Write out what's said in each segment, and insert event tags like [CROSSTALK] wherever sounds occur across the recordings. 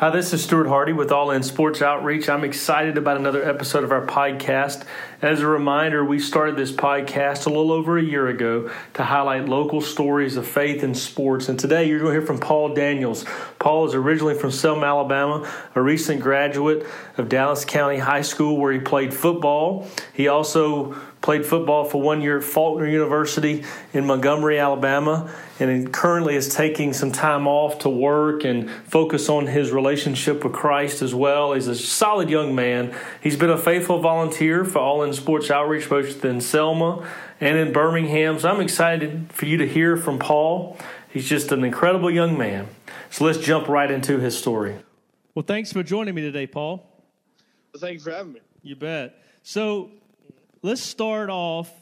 Hi, this is Stuart Hardy with All In Sports Outreach. I'm excited about another episode of our podcast. As a reminder, we started this podcast a little over a year ago to highlight local stories of faith and sports. And today you're going to hear from Paul Daniels. Paul is originally from Selma, Alabama, a recent graduate of Dallas County High School where he played football. He also played football for one year at Faulkner University in Montgomery, Alabama, and currently is taking some time off to work and focus on his relationship with Christ as well. He's a solid young man. He's been a faithful volunteer for All In Sports Outreach both in Selma and in Birmingham. So I'm excited for you to hear from Paul. He's just an incredible young man. So let's jump right into his story. Well, thanks for joining me today, Paul. Well, thank you for having me. You bet. So let's start off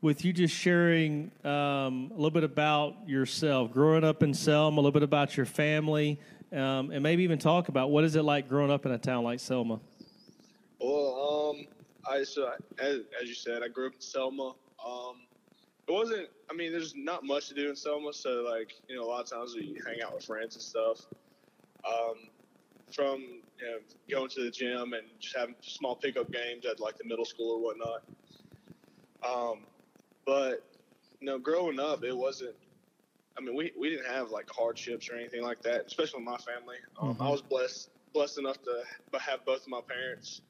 with you just sharing um, a little bit about yourself, growing up in Selma, a little bit about your family, um, and maybe even talk about what is it like growing up in a town like Selma. Well, um, I so as, as you said, I grew up in Selma. Um, it wasn't. I mean, there's not much to do in Selma, so like you know, a lot of times we hang out with friends and stuff. Um, from you know, going to the gym and just having small pickup games at like the middle school or whatnot. Um, but you know, growing up, it wasn't. I mean, we, we didn't have like hardships or anything like that, especially with my family. Um, Mhm. I was blessed blessed enough to have both of my parents.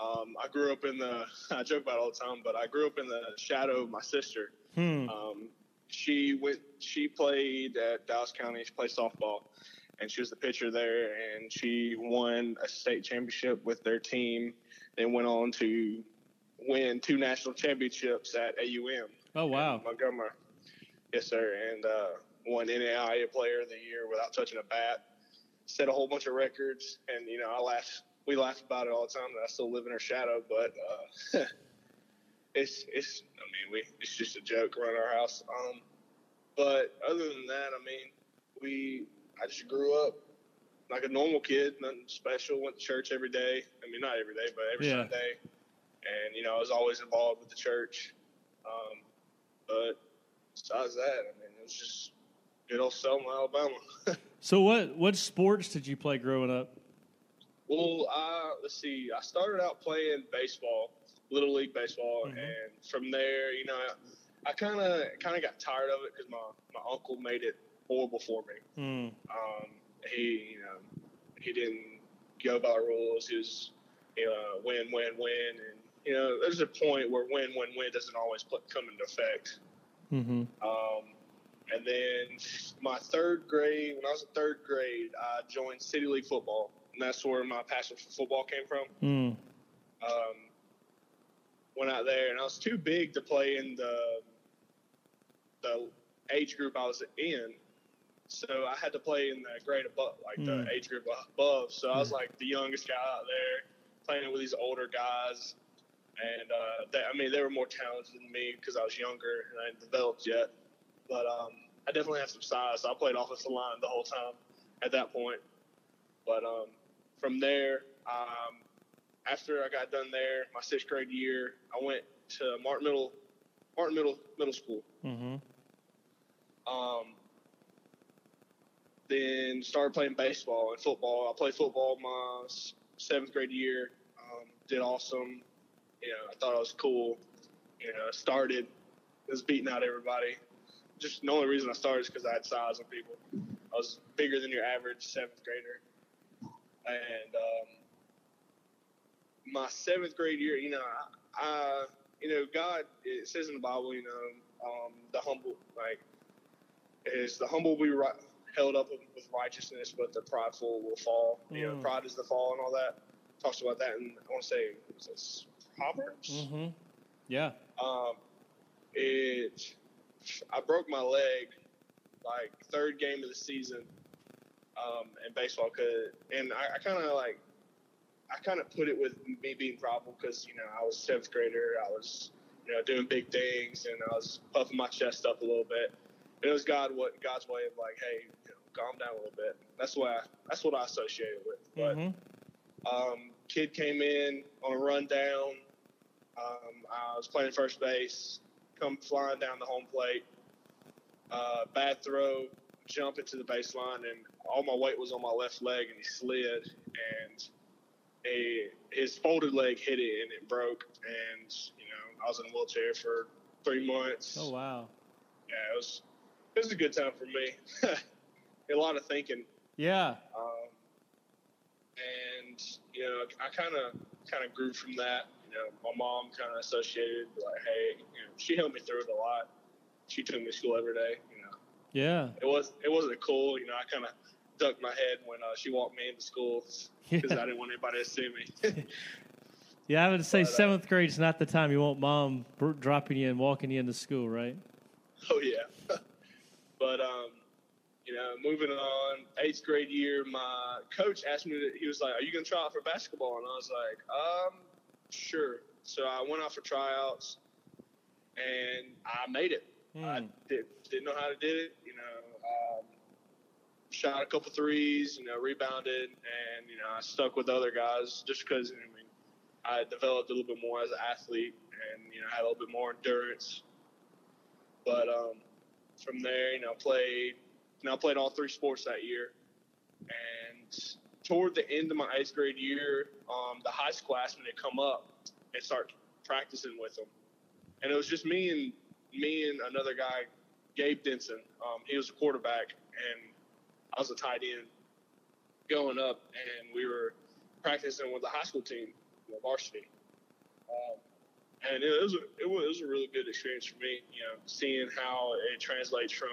Um, I grew up in the. [LAUGHS] I joke about it all the time, but I grew up in the shadow of my sister. Hmm. Um, she went. She played at Dallas County. She played softball, and she was the pitcher there. And she won a state championship with their team. Then went on to win two national championships at AUM. Oh wow. Montgomery. Yes, sir. And uh, won NAIA Player of the Year without touching a bat. Set a whole bunch of records, and you know I laugh. We laugh about it all the time that I still live in her shadow, but uh, [LAUGHS] it's it's. I mean, we it's just a joke around our house. Um, but other than that, I mean, we I just grew up like a normal kid, nothing special. Went to church every day. I mean, not every day, but every Yeah. Sunday. And you know, I was always involved with the church. Um, but besides that, I mean, it was just good old Selma, Alabama. [LAUGHS] So what what sports did you play growing up? well, I let's see. I started out playing baseball, little league baseball, Mhm. and from there, you know, I kind of kind of got tired of it because my my uncle made it horrible for me. Hmm. Um, he, you know, he didn't go by rules. He was, you know, win, win, win, and you know, there's a point where win, win, win doesn't always put, come into effect. Mm-hmm. Um, and then my third grade, when I was in third grade, I joined City League football, and that's where my passion for football came from. Hmm. Um, went out there, and I was too big to play in the the age group I was in, so I had to play in the grade above, like the Mm. age group above. So I was like the youngest guy out there, playing with these older guys, and uh, they, I mean they were more talented than me because I was younger and I hadn't developed yet. But um, I definitely have some size. So I played offensive line the whole time at that point. But um, from there, um, after I got done there, my sixth grade year, I went to Martin Middle, Martin Middle Middle School. Mm-hmm. Um, then started playing baseball and football. I played football my seventh grade year. Um, did awesome. You know, I thought I was cool. You know, I started, was beating out everybody. Just the only reason I started is because I had size on people. I was bigger than your average seventh grader. And um, my seventh grade year, you know, I, I, you know, God, it says in the Bible, you know, um, the humble, like, is the humble will be ri- held up with, righteousness, but the prideful will fall. You know, Mm. pride is the fall and all that. Talks about that, and I want to say, is this Proverbs? Mm-hmm. Yeah. Um, it, I broke my leg like third game of the season um, in baseball, cause, and I, I kind of like, I kind of put it with me being prideful because you know I was seventh grader, I was you know doing big things, and I was puffing my chest up a little bit. It was God, what God's way of like, hey, you know, calm down a little bit. That's what I, that's what I associate it with. But Mm-hmm. um, kid came in on a rundown. Um, I was playing first base, come flying down the home plate. Uh, bad throw, jump into the baseline, and all my weight was on my left leg, and he slid, and a his folded leg hit it, and it broke, and you know I was in a wheelchair for three months. Oh wow. Yeah, it was it was a good time for me. [LAUGHS] a lot of thinking. Yeah. Um, and you know, I kind of kind of grew from that. You know, my mom kind of associated like, hey, you know, she helped me through it a lot. She took me to school every day. You know, Yeah. it was it wasn't cool. You know, I kind of ducked my head when uh, she walked me into school because Yeah. I didn't want anybody to see me. [LAUGHS] Yeah, I would say But, uh, seventh grade's not the time you want mom dropping you and walking you into school, right? [LAUGHS] oh yeah. [LAUGHS] but um, you know, moving on, eighth grade year, my coach asked me. To, he was like, "Are you gonna try out for basketball?" And I was like, "Um, sure." So I went out for tryouts, and I made it. I Hmm. did, didn't know how to do it. You know, um, shot a couple threes. You know, rebounded, and you know, I stuck with the other guys just because. I mean, I developed a little bit more as an athlete, and you know, had a little bit more endurance. But um, from there, you know, played. You know, I played all three sports that year, and toward the end of my eighth grade year, um, the high school schoolsmen had come up and start practicing with them, and it was just me and me and another guy, Gabe Denson. Um, he was a quarterback, and I was a tight end going up, and we were practicing with the high school team, the varsity. Um, and it was, a, it was it was a really good experience for me, you know, seeing how it translates from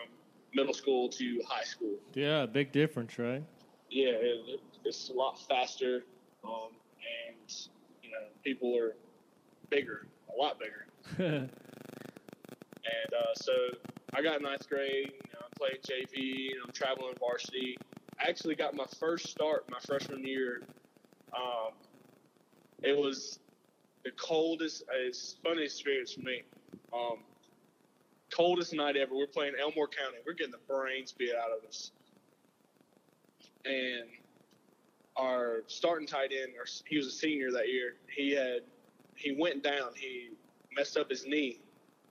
middle school to high school. Yeah, big difference, right? Yeah, it, it's a lot faster, um, and you know, people are bigger, a lot bigger. [LAUGHS] And uh, so I got ninth grade. You know, I'm playing JV. And I'm traveling varsity. I actually got my first start my freshman year. Um, it was the coldest. It's funny experience for me. Um, coldest night ever. We're playing Elmore County. We're getting the brains beat out of us. And our starting tight end, or he was a senior that year. He had he went down. He messed up his knee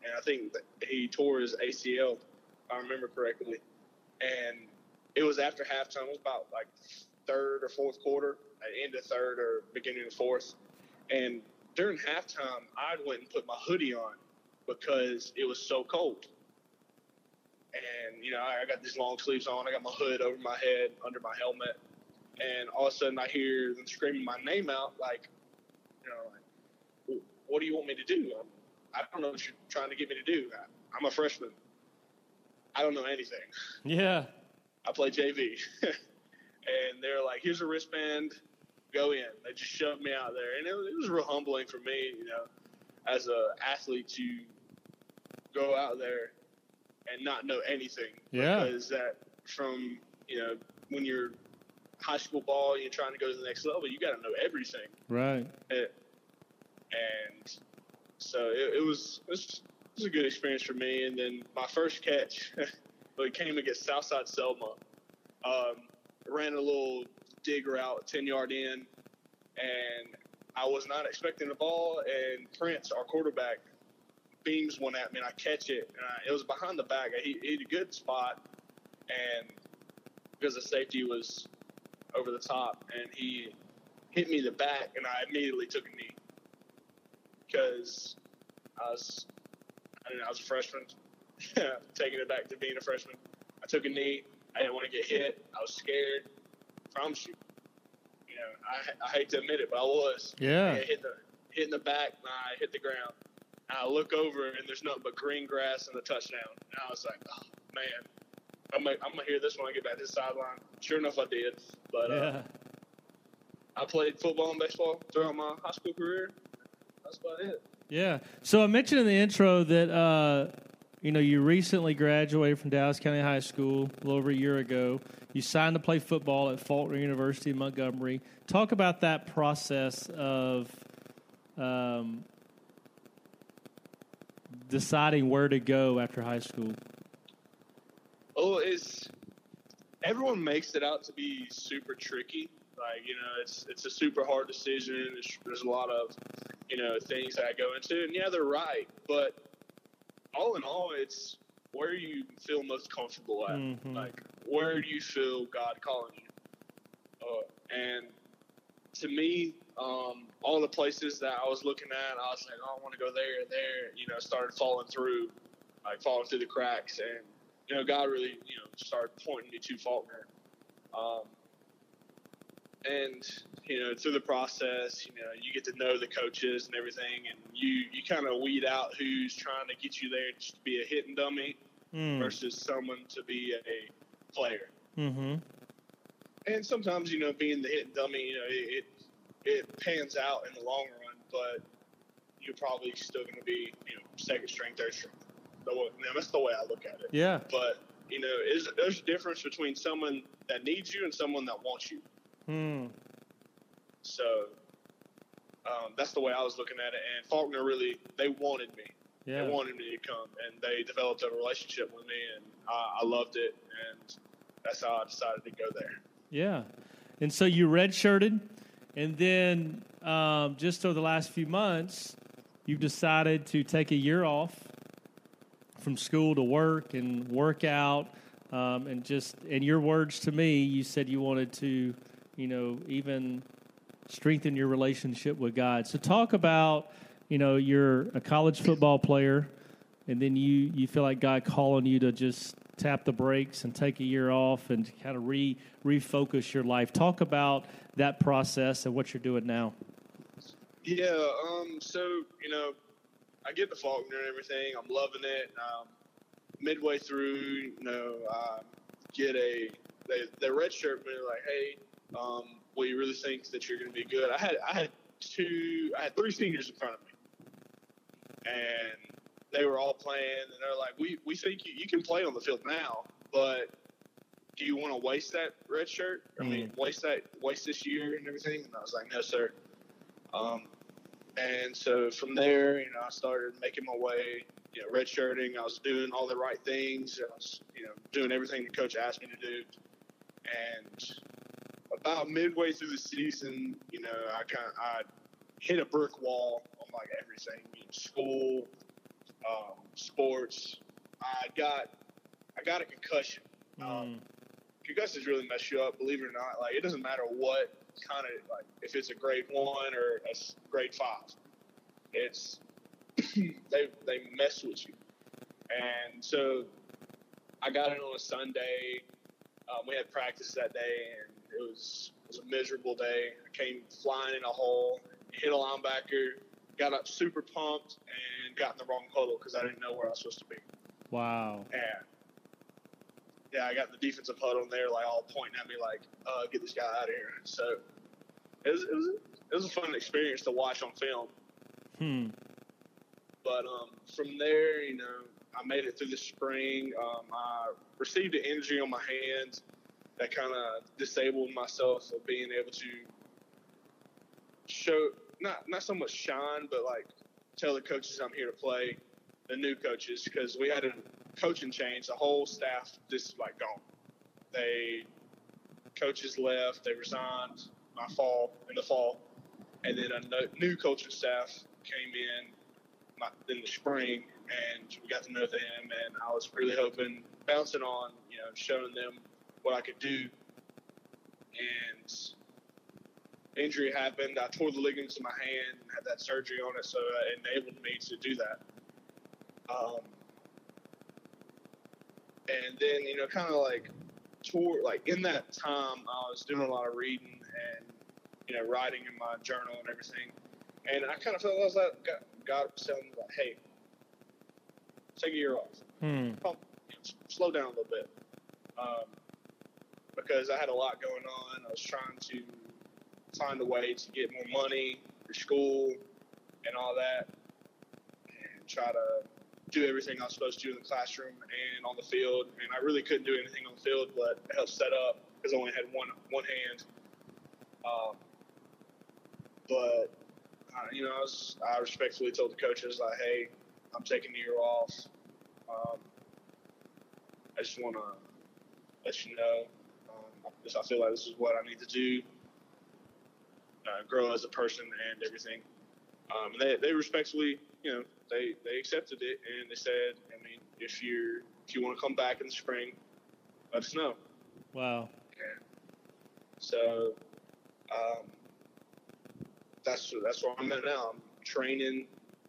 and I think he tore his ACL, if I remember correctly. And it was after halftime. It was about like third or fourth quarter, uh, end of third or beginning of fourth. And during halftime, I went and put my hoodie on because it was so cold. And you know, I got these long sleeves on. I got my hood over my head, under my helmet, and all of a sudden I hear them screaming my name out, like, you know, like, what do you want me to do? I'm, I don't know what you're trying to get me to do. I, I'm a freshman. I don't know anything. yeah. I play JV. [LAUGHS] and they're like, here's a wristband, go in. They just shoved me out there. And it, was- it was real humbling for me, you know, as a athlete to go out there and not know anything. Yeah. Because that from, you know, when you're high school ball, you're trying to go to the next level, you got to know everything Right. and so it, it was it was it was a good experience for me. And then my first catch, [LAUGHS] it came against Southside Selma. Um, ran a little dig route, ten yard in, and I was not expecting the ball. And Prince, our quarterback, beams one at me, and I catch it. And I, it was behind the back. He, hit a good spot, and because the safety was over the top, and he hit me in the back, and I immediately took a knee because I was, I, don't know, I was a freshman, [LAUGHS] taking it back to being a freshman. I took a knee. I didn't want to get hit. I was scared. promise you. You know, I, I hate to admit it, but I was. Yeah. I hit the hit in the back. And I hit the ground. And I look over and there's nothing but green grass and the touchdown. And I was like, oh man, I'm gonna, I'm gonna hear this when I get back to the sideline. Sure enough, I did. But uh, Yeah. I played football and baseball throughout my high school career. That's about it. Yeah. So I mentioned in the intro that uh, you know you recently graduated from Dallas County High School a little over a year ago. You signed to play football at Faulkner University in Montgomery. Talk about that process of um, deciding where to go after high school. It's everyone makes it out to be super tricky. Like you know, it's it's a super hard decision. There's, there's a lot of you know things that go into it, and yeah, they're right. But all in all, it's where you feel most comfortable at. Mhm. Like where do you feel God calling you? Uh, and to me, um, all the places that I was looking at, I was like, oh, I want to go there, there. You know, started falling through, like falling through the cracks, and you know, God really, you know, started pointing me to Faulkner. Um, and you know, through the process, you know, you get to know the coaches and everything, and you you kind of weed out who's trying to get you there just to be a hitting dummy mm. versus someone to be a player. Mm-hmm. And sometimes, you know, being the hitting dummy, you know, it, it pans out in the long run, but you're probably still going to be, you know, second string, third string. That's the way I look at it. Yeah. But you know, is there's a difference between someone that needs you and someone that wants you. Hmm. So um, that's the way I was looking at it. And Faulkner really, they wanted me. Yeah. They wanted me to come, and they developed a relationship with me, and I, I loved it, and that's how I decided to go there. Yeah, and so you redshirted, and then um, just over the last few months, you've decided to take a year off from school to work and work out, um, and just in your words to me, you said you wanted to, you know, even strengthen your relationship with God. So talk about, you know, you're a college football player, and then you you feel like God calling you to just tap the brakes and take a year off and kind of re refocus your life. Talk about that process and what you're doing now. Yeah, um, so you know, I get the Faulkner and everything. I'm loving it. Um, midway through, you know, get a they they redshirt me like, hey, um, you really think that you're going to be good? I had I had two, I had three seniors in front of me, and they were all playing, and they're like, we we think you, you can play on the field now, but do you want to waste that red shirt? I mean, mm. waste that waste this year and everything? And I was like, no, sir. Um, and so from there, you know, I started making my way, you know, redshirting. I was doing all the right things. I was, you know, doing everything the coach asked me to do. And about midway through the season, you know, I kind of I hit a brick wall on like everything, I school, um, sports. I got I got a concussion. Um, mm. Concussions really mess you up, believe it or not. Like it doesn't matter what kind of like if it's a grade one or a grade five, it's [CLEARS THROAT] they they mess with you. And so I got it on a Sunday. Um, we had practice that day, and it was it was a miserable day. I came flying in a hole, hit a linebacker, got up super pumped, and got in the wrong huddle because I didn't know where I was supposed to be. Wow. And yeah, I got the defensive huddle and they're like all pointing at me like, uh, "Get this guy out of here." So it was, it was it was a fun experience to watch on film. Hmm. But um, from there, you know, I made it through the spring. Um, I received an injury on my hands that kind of disabled myself of being able to show not not so much shine, but like tell the coaches I'm here to play, the new coaches, because we had a coaching change. The whole staff just like gone. They coaches left. They resigned my fall in the fall, and then a new coaching staff came in my, in the spring, and we got to know them. And I was really hoping, bouncing on, you know, showing them what I could do. And injury happened. I tore the ligaments in my hand, and had that surgery on it, so it enabled me to do that. Um, and then you know, kind of like tour, like in that time, I was doing a lot of reading and you know, writing in my journal and everything. And I kind of felt like, God was telling me like, hey, take a year off, hmm. slow down a little bit, um, because I had a lot going on. I was trying to find a way to get more money for school and all that, and try to do everything I was supposed to do in the classroom and on the field. And I really couldn't do anything on the field, but help set up because I only had one one hand. Um, but uh, you know, I, was, I respectfully told the coaches like, "Hey, I'm taking the year off. Um, I just want to let you know. Um, I feel like this is what I need to do uh, grow as a person and everything. Um, they, they respectfully, you know, they, they accepted it and they said, I mean, if you're if you want to come back in the spring, let us know. Wow. And so um, that's that's where I'm at now. I'm training,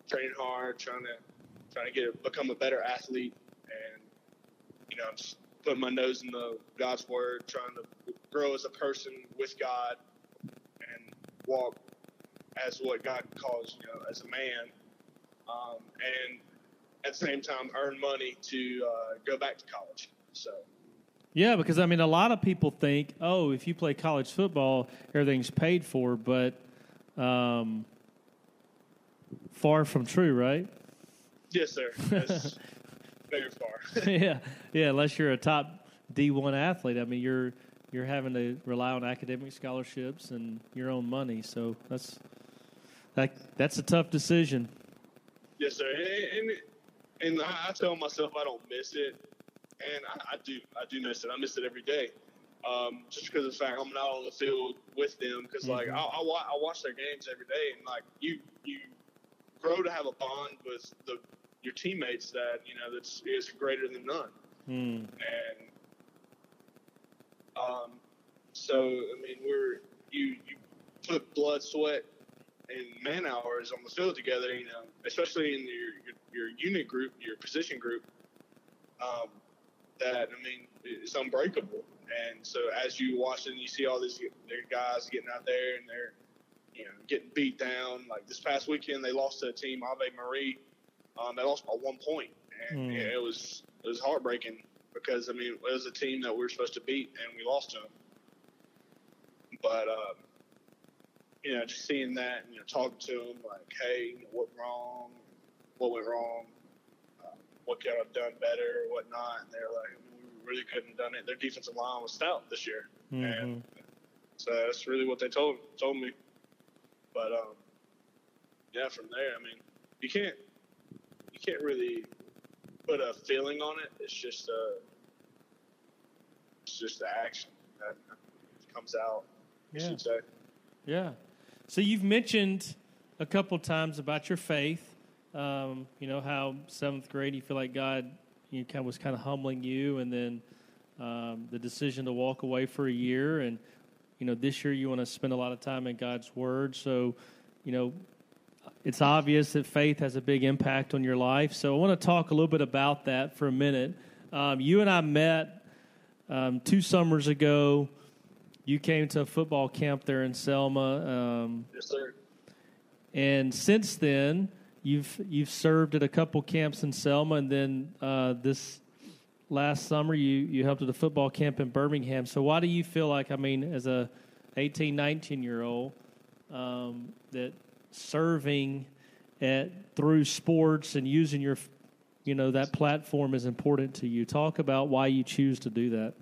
training hard, trying to trying to get become a better athlete, and you know, just putting my nose in the God's word, trying to grow as a person with God, and walk as what God calls you know as a man, um, and at the same time earn money to uh, go back to college. So. Yeah, because I mean, a lot of people think, oh, if you play college football, everything's paid for, but um, far from true, right? Yes, sir. Yes. [LAUGHS] very far. [LAUGHS] yeah, yeah. Unless you're a top D one athlete, I mean, you're you're having to rely on academic scholarships and your own money. So that's that that's a tough decision. Yes, sir. And and, and I tell myself I don't miss it and I, I, do I do miss it. I miss it every day, um, just because of the fact I'm not on the field with them. Because mm-hmm. like I, I, I, watch their games every day, and like you you grow to have a bond with the your teammates that you know that's is greater than none. Mm. And um, so I mean we're you you put blood, sweat, and man hours on the field together. You know, especially in your your, your unit group, your position group. Um, that I mean it's unbreakable. And so as you watch and you see all these their guys getting out there and they're you know getting beat down. Like this past weekend, they lost to a team Ave Maria. Um, they lost by one point, and mm. yeah, it was it was heartbreaking because I mean it was a team that we were supposed to beat and we lost to them. But um, you know, just seeing that and you know talking to them like, hey, you know, what wrong? What went wrong? what could I have done better or whatnot. And they're like, we really couldn't have done it. Their defensive line was stout this year, mm-hmm. and so that's really what they told told me. But um, yeah, from there, I mean, you can't you can't really put a feeling on it. It's just a uh, it's just the action that comes out. Yeah. Yeah. So you've mentioned a couple times about your faith um, you know how seventh grade you feel like God you know, kind of was kind of humbling you, and then um, the decision to walk away for a year, and you know this year you want to spend a lot of time in God's Word. So, you know, it's obvious that faith has a big impact on your life. So I want to talk a little bit about that for a minute. Um, you and I met um, two summers ago. You came to a football camp there in Selma. Um, yes, sir. And since then, You've you've served at a couple camps in Selma, and then uh, this last summer you you helped at a football camp in Birmingham. So why do you feel like I mean, as a 18, 19 year old, um, that serving at through sports and using your you know that platform is important to you? Talk about why you choose to do that.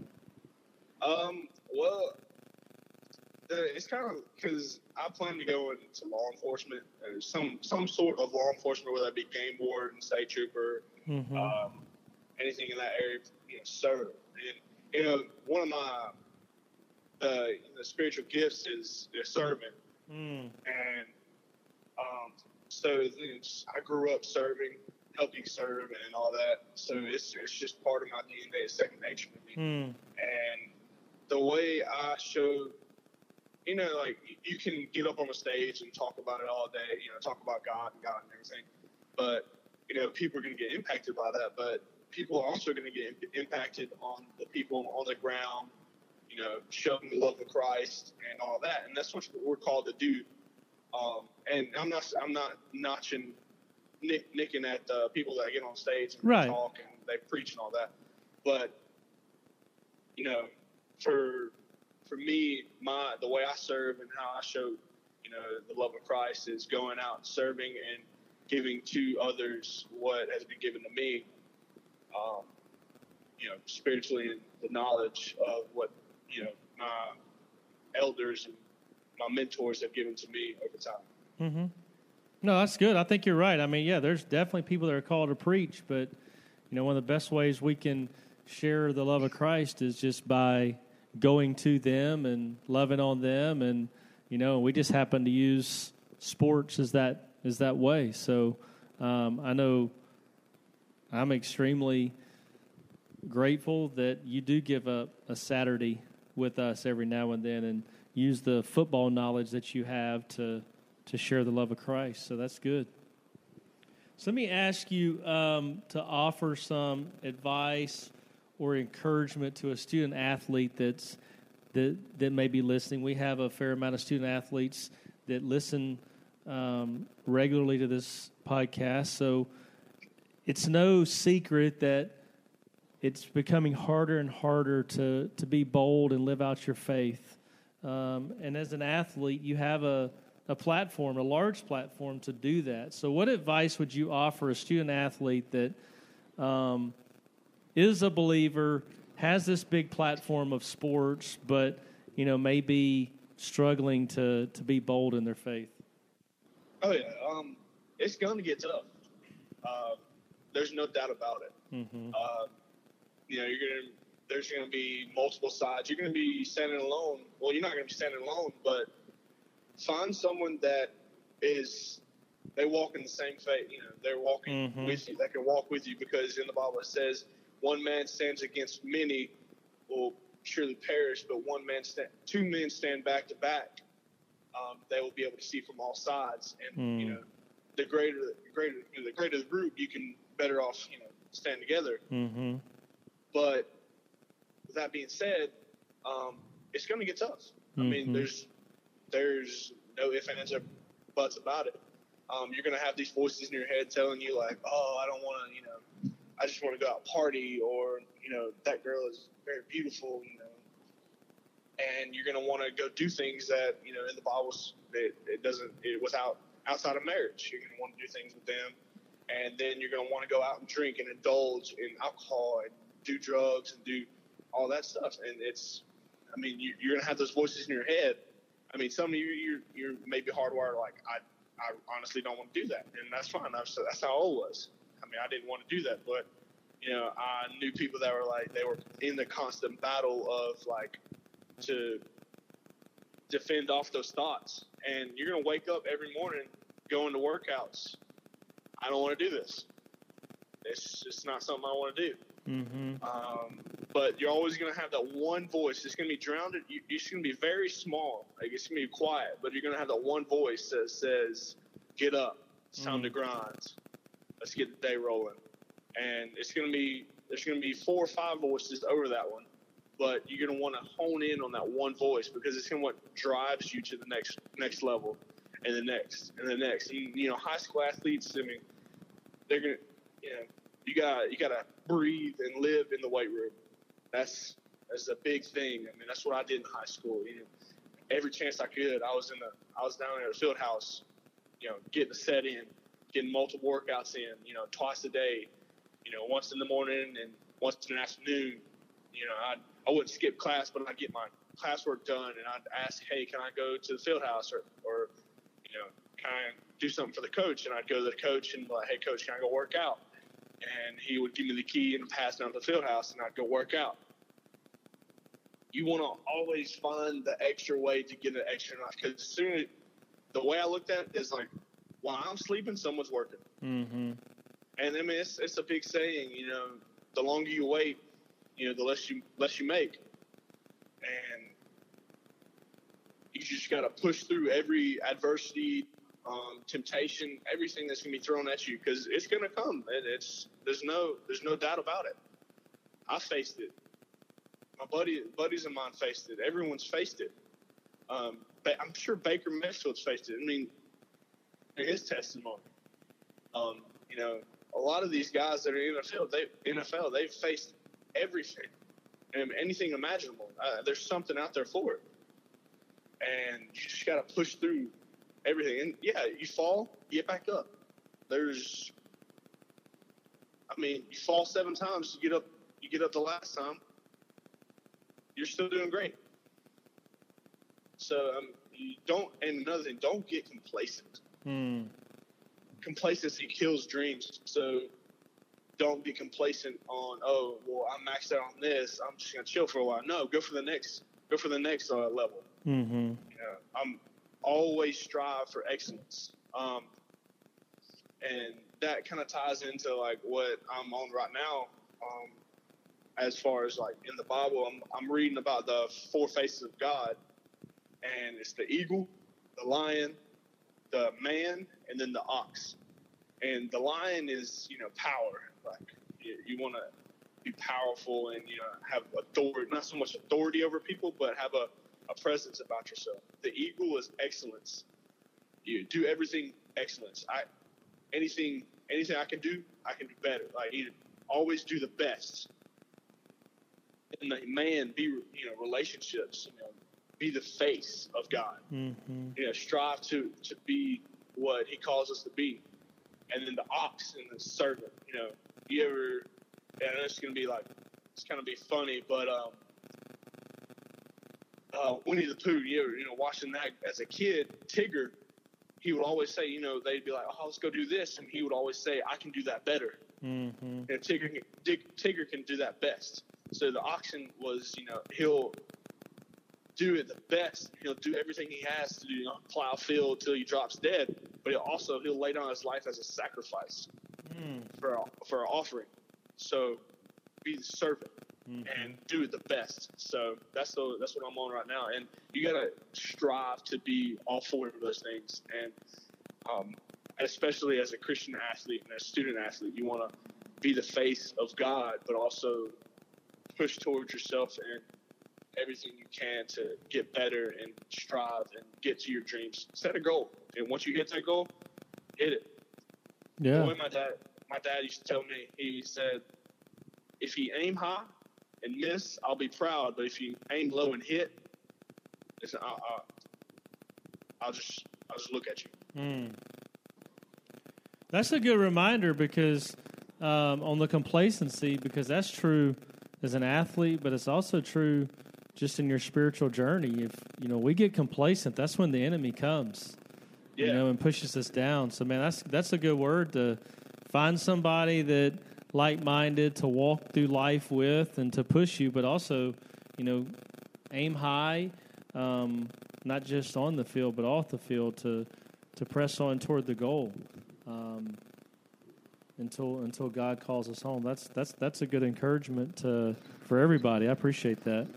Um. Well, it's kind of because I plan to go into law enforcement, uh, some some sort of law enforcement, whether that be game warden, state trooper, mm-hmm. um, anything in that area, you know, serve. And you know, one of my uh, the spiritual gifts is, is serving, mm. and um, so I grew up serving, helping serve, and all that. So it's it's just part of my DNA, it's second nature to me. Mm. And the way I show you know, like you can get up on a stage and talk about it all day, you know, talk about God and God and everything. But, you know, people are going to get impacted by that. But people are also going to get impacted on the people on the ground, you know, showing the love of Christ and all that. And that's what we're called to do. Um, and I'm not, I'm not notching, nick, nicking at the people that get on stage and right. talk and they preach and all that. But, you know, for for me, my the way I serve and how I show, you know, the love of Christ is going out and serving and giving to others what has been given to me. Um, you know, spiritually and the knowledge of what you know my elders and my mentors have given to me over time. Mm-hmm. No, that's good. I think you're right. I mean, yeah, there's definitely people that are called to preach, but you know, one of the best ways we can share the love of Christ is just by going to them and loving on them and you know we just happen to use sports as that as that way so um, i know i'm extremely grateful that you do give up a Saturday with us every now and then and use the football knowledge that you have to to share the love of Christ. So that's good. So let me ask you um, to offer some advice or encouragement to a student athlete that's that that may be listening. We have a fair amount of student athletes that listen um, regularly to this podcast, so it's no secret that it's becoming harder and harder to to be bold and live out your faith. Um, and as an athlete, you have a a platform, a large platform to do that. So, what advice would you offer a student athlete that um, is a believer, has this big platform of sports, but you know may be struggling to to be bold in their faith? Oh yeah, um, it's going to get tough. Uh, there's no doubt about it. Mm-hmm. Uh, you know, you're gonna there's gonna be multiple sides. You're gonna be standing alone. Well, you're not gonna be standing alone, but find someone that is they walk in the same faith. You know, they're walking mm-hmm. with you. They can walk with you because in the Bible it says, "One man stands against many, will surely perish, but one man stand, two men stand back to back. Um, they will be able to see from all sides, and mm. you know, the greater, the greater, you know, the greater the group, you can better off, you know, stand together. Mm-hmm. But with that being said, um, it's going to get tough. Mm-hmm. I mean, mm-hmm. there's there's no ifs, ands, or buts about it. Um, you're gonna have these voices in your head telling you like, oh, I don't want to, you know, I just want to go out party, or you know, that girl is very beautiful, you know, and you're gonna want to go do things that you know in the Bible it, it doesn't it without outside of marriage. You're gonna want to do things with them, and then you're gonna want to go out and drink and indulge in alcohol and do drugs and do all that stuff, and it's, I mean, you, you're gonna have those voices in your head I mean, some of you you're, you're maybe hardwired like I I honestly don't want to do that, and that's fine. That's that's how I was. I mean, I didn't want to do that, but you know, I knew people that were like they were in the constant battle of like to defend off those thoughts, and you're gonna wake up every morning going to workouts. I don't want to do this. It's just not something I want to do. Mm-hmm. Um, but you're always going to have that one voice. It's going to be drowned. You, it's going to be very small. Like it's going to be quiet, but you're going to have that one voice that says, "Get up! It's time mm-hmm. to grind. Let's get the day rolling." And it's going to be there's going to be four or five voices over that one, but you're going to want to hone in on that one voice because it's going to what drives you to the next next level, and the next, and the next. You, you know, high school athletes. I mean, they're going to, you know you got you got to breathe and live in the weight room. That's that's a big thing. I mean, that's what I did in high school. You know, every chance I could, I was in the I was down at the field house, you know, getting set in, getting multiple workouts in, you know, twice a day, you know, once in the morning and once in the afternoon. You know, I I wouldn't skip class, but I'd get my classwork done and I'd ask, hey, can I go to the field house or or you know, can I do something for the coach? And I'd go to the coach and be like, hey, coach, can I go work out? and he would give me the key and pass down to the field house, and I'd go work out. You want to always find the extra way to get an extra night because soon the way I looked at it is like, while I'm sleeping, someone's working. Mm-hmm. And I mean, it's, it's a big saying, you know, the longer you wait, you know, the less you less you make, and you just got to push through every adversity, um, temptation, everything that's gonna be thrown at you because it's gonna come. And it's there's no there's no doubt about it. I faced it. My buddy buddies of mine faced it. Everyone's faced it. Um, but I'm sure Baker Mayfield's faced it. I mean, his testimony. Um, you know, a lot of these guys that are in NFL, they NFL, they've faced everything and anything imaginable. Uh, there's something out there for it, and you just got to push through everything. And yeah, you fall, you get back up. There's, I mean, you fall seven times, you get up, you get up the last time, you're still doing great. So um, you don't, and another thing, don't get complacent. Hmm. Complacency kills dreams. So don't be complacent on, oh, well, I'm maxed out on this. I'm just gonna chill for a while. No, go for the next, go for the next uh, level. Mm-hmm. You know, I'm always strive for excellence. Um, and that kind of ties into like what I'm on right now. Um, as far as like in the Bible, I'm, I'm reading about the four faces of God, and it's the eagle, the lion, the man, and then the ox. And the lion is, you know, power. Like you, you want to be powerful and you know have authority, not so much authority over people, but have a, a presence about yourself. The eagle is excellence. You do everything excellence. I anything anything I can do, I can do better. Like you always do the best. And the man, be you know relationships. You know, be the face of God. Mm-hmm. You know, strive to to be what He calls us to be. And then the ox and the servant. You know, you ever? And it's gonna be like it's gonna be funny, but um, uh, Winnie the Pooh. You ever, you know, watching that as a kid, Tigger. He would always say, you know, they'd be like, "Oh, let's go do this," and he would always say, "I can do that better." Mm-hmm. And Tigger, can- Tigger can do that best. So the oxen was, you know, he'll do it the best. He'll do everything he has to do, you know, plow field till he drops dead. But he'll also he'll lay down his life as a sacrifice Mm-hmm. for a, for an offering. So be the servant and do it the best. So that's the that's what I'm on right now. And you gotta strive to be all four of those things. And um, especially as a Christian athlete and a student athlete, you want to be the face of God, but also push towards yourself and everything you can to get better and strive and get to your dreams. Set a goal, and once you hit that goal, hit it. Yeah. Boy, my dad, my dad used to tell me. He said, "If you aim high and miss, I'll be proud. But if you aim low and hit, listen, I'll, I'll, I'll just, I'll just look at you." Mm. That's a good reminder because um, on the complacency, because that's true as an athlete, but it's also true just in your spiritual journey. If you know we get complacent, that's when the enemy comes, Yeah. you know, and pushes us down. So, man, that's that's a good word to find somebody that like-minded to walk through life with and to push you, but also, you know, aim high, um, not just on the field but off the field to to press on toward the goal um, until until God calls us home. That's that's that's a good encouragement to, for everybody. I appreciate that.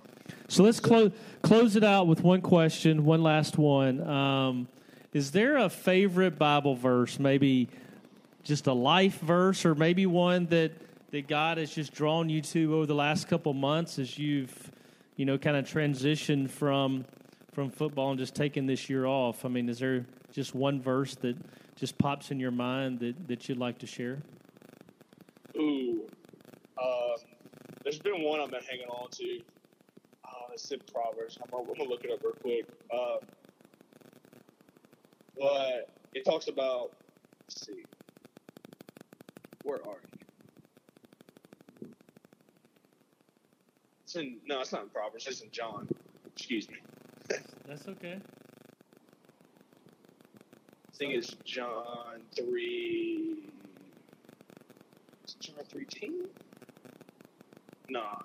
So let's close close it out with one question, one last one. Um, is there a favorite Bible verse, maybe just a life verse, or maybe one that that God has just drawn you to over the last couple months as you've you know kind of transitioned from from football and just taking this year off? I mean, is there just one verse that just pops in your mind that, that you'd like to share? Ooh, um, there's been one I've been hanging on to. It's in Proverbs. I'm gonna, I'm gonna look it up real quick. Uh, but it talks about. Let's see. Where are you? It's in no, it's not in Proverbs. It's in John. Excuse me. That's okay. I think it's John three. Is it John three ten? Nah.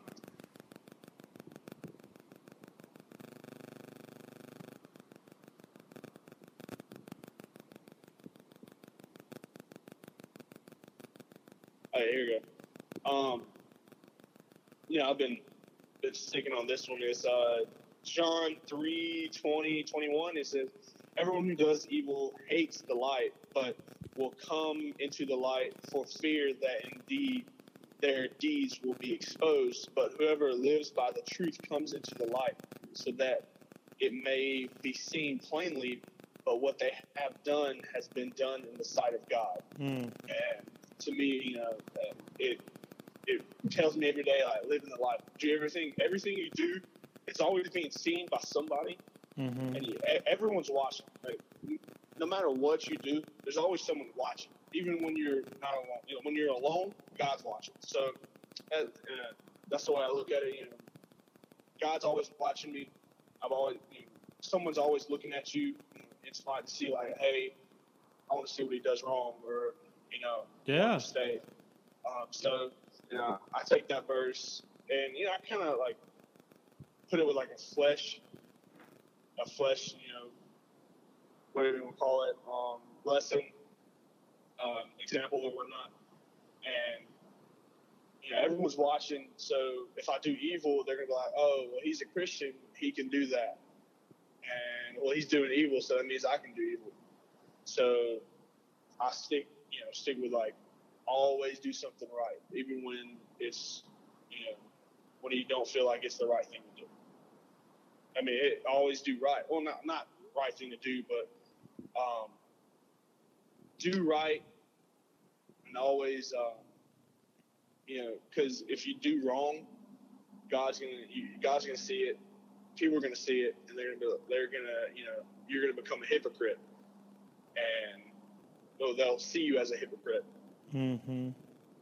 Oh, here we Um, yeah, I've been been sticking on this one. It's uh, John 3, 20, 21. It says, Everyone who does evil hates the light, but will come into the light for fear that indeed their deeds will be exposed. But whoever lives by the truth comes into the light, so that it may be seen plainly. But what they have done has been done in the sight of God. Mm. And to me, you know, uh, it it tells me every day like living the life. Do everything, everything you do, it's always being seen by somebody, hmm and you, everyone's watching. Like, no matter what you do, there's always someone watching. Even when you're not alone, you know, when you're alone, God's watching. So uh, uh, that's the way I look at it. You know, God's always watching me. I've always, you know, someone's always looking at you. It's fine to see like, hey, I want to see what he does wrong, or you know, Yeah. stay. Um, so, you I take that verse and, you know, I kind of like put it with like a flesh, a flesh, you know, whatever you want to call it, um, lesson, um, example or whatnot. And, you know, everyone's watching. So if I do evil, they're gonna be like, "Oh, well, he's a Christian. He can do that." And well, he's doing evil, so that means I can do evil. So I stick, you know, stick with like always do something right, even when it's, you know, when you don't feel like it's the right thing to do. I mean, it, always do right. Well, not not right thing to do, but um, do right and always, uh, you know, because if you do wrong, God's gonna you, God's gonna see it. People are gonna see it, and they're gonna be, they're gonna you know you're gonna become a hypocrite, and well, they'll see you as a hypocrite. Mm-hmm.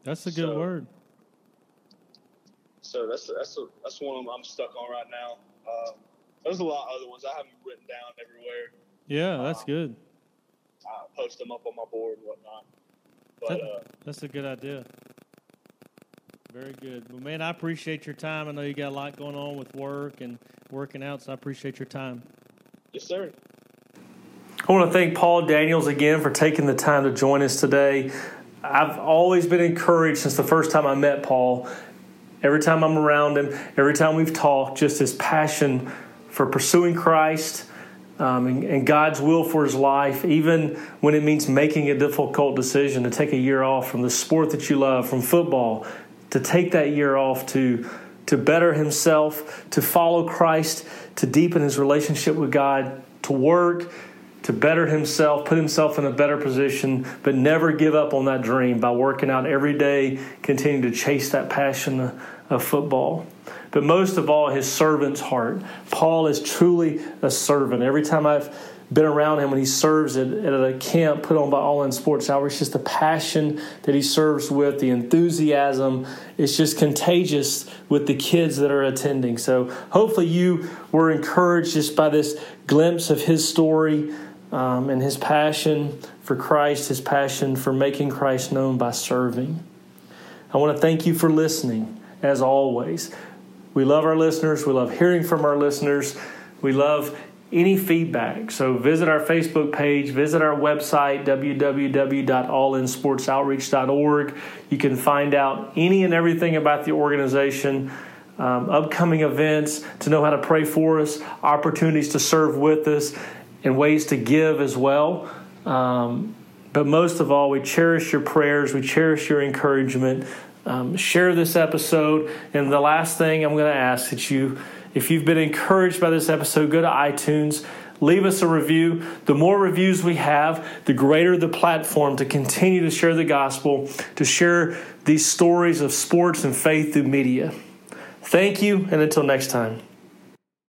That's a good so, word. So that's that's a, that's one I'm stuck on right now. Um, there's a lot of other ones I haven't written down everywhere. Yeah, that's um, good. I post them up on my board and whatnot. But, that, uh, that's a good idea. Very good. Well, man, I appreciate your time. I know you got a lot going on with work and working out, so I appreciate your time. Yes, sir. I want to thank Paul Daniels again for taking the time to join us today. I've always been encouraged since the first time I met Paul. Every time I'm around him, every time we've talked, just his passion for pursuing Christ um, and, and, God's will for his life, even when it means making a difficult decision to take a year off from the sport that you love, from football, to take that year off to to better himself, to follow Christ, to deepen his relationship with God, to work, to better himself, put himself in a better position, but never give up on that dream by working out every day, continuing to chase that passion of football. But most of all, his servant's heart. Paul is truly a servant. Every time I've been around him when he serves at, at a camp put on by All In Sports Outreach, just the passion that he serves with, the enthusiasm, it's just contagious with the kids that are attending. So hopefully you were encouraged just by this glimpse of his story um, and his passion for Christ, his passion for making Christ known by serving. I want to thank you for listening, as always. We love our listeners. We love hearing from our listeners. We love any feedback. So visit our Facebook page, visit our website, www.allinsportsoutreach.org. You can find out any and everything about the organization, um, upcoming events, to know how to pray for us, opportunities to serve with us, and ways to give as well. Um, but most of all, we cherish your prayers, we cherish your encouragement. Um, share this episode. And the last thing I'm going to ask that you, if you've been encouraged by this episode, go to iTunes, leave us a review. The more reviews we have, the greater the platform to continue to share the gospel, to share these stories of sports and faith through media. Thank you, and until next time.